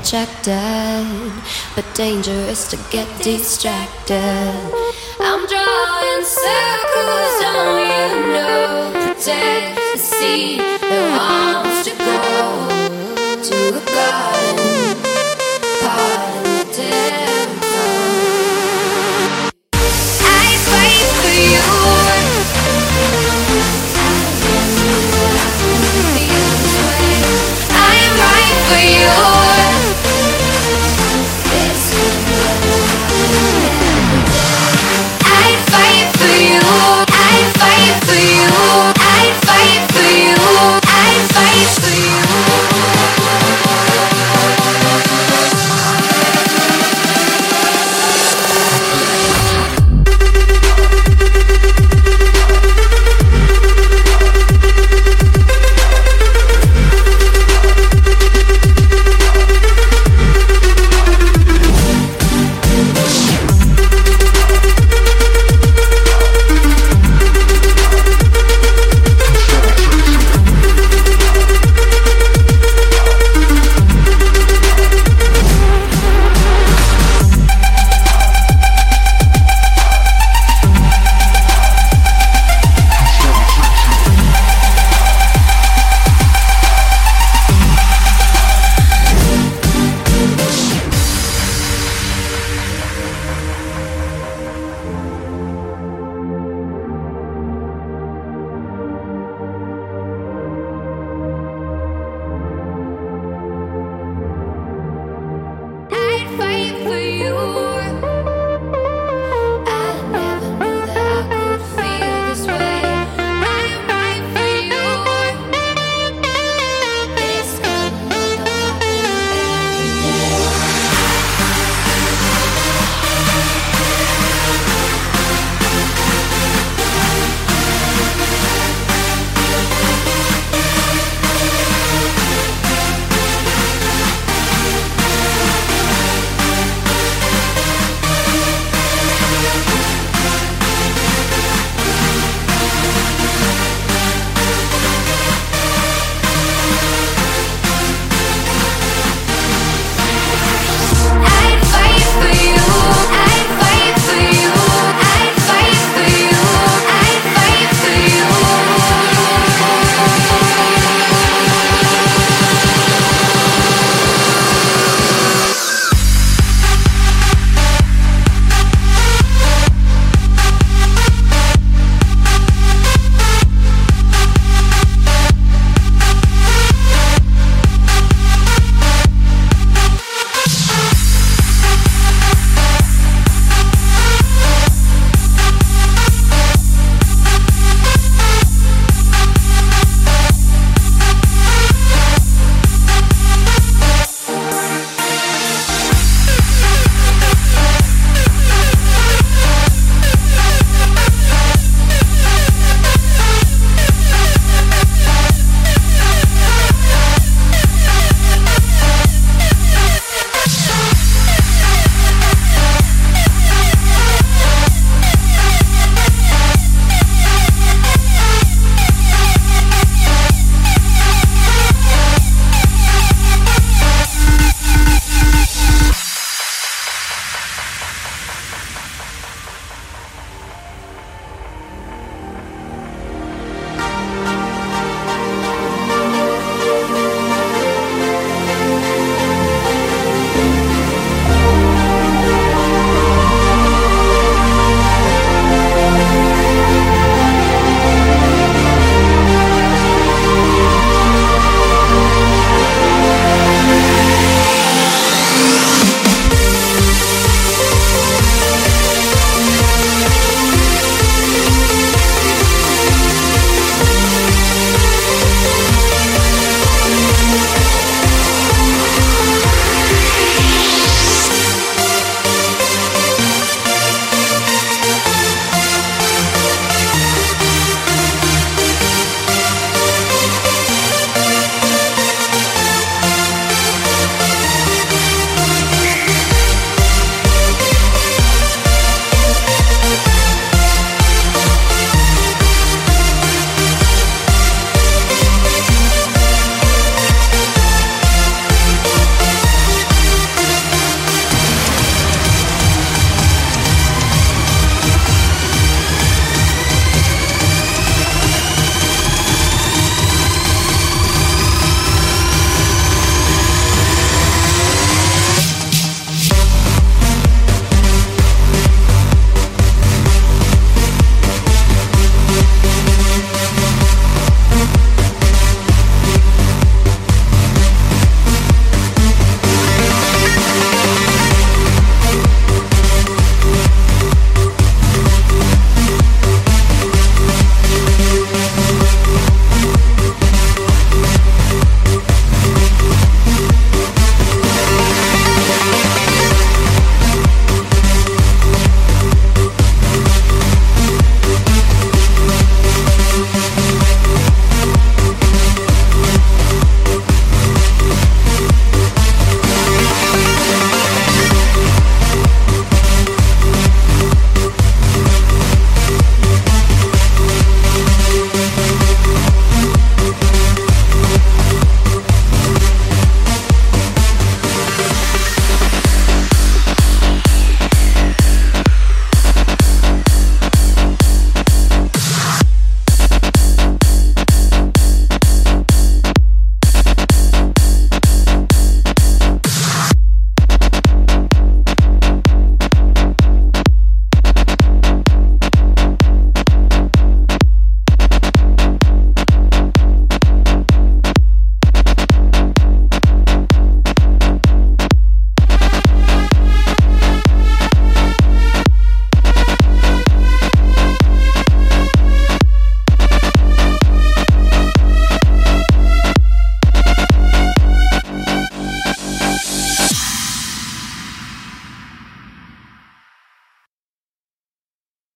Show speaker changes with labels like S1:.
S1: attracted, but dangerous to get distracted. I'm drawing circles on you know, protect the sea the harm.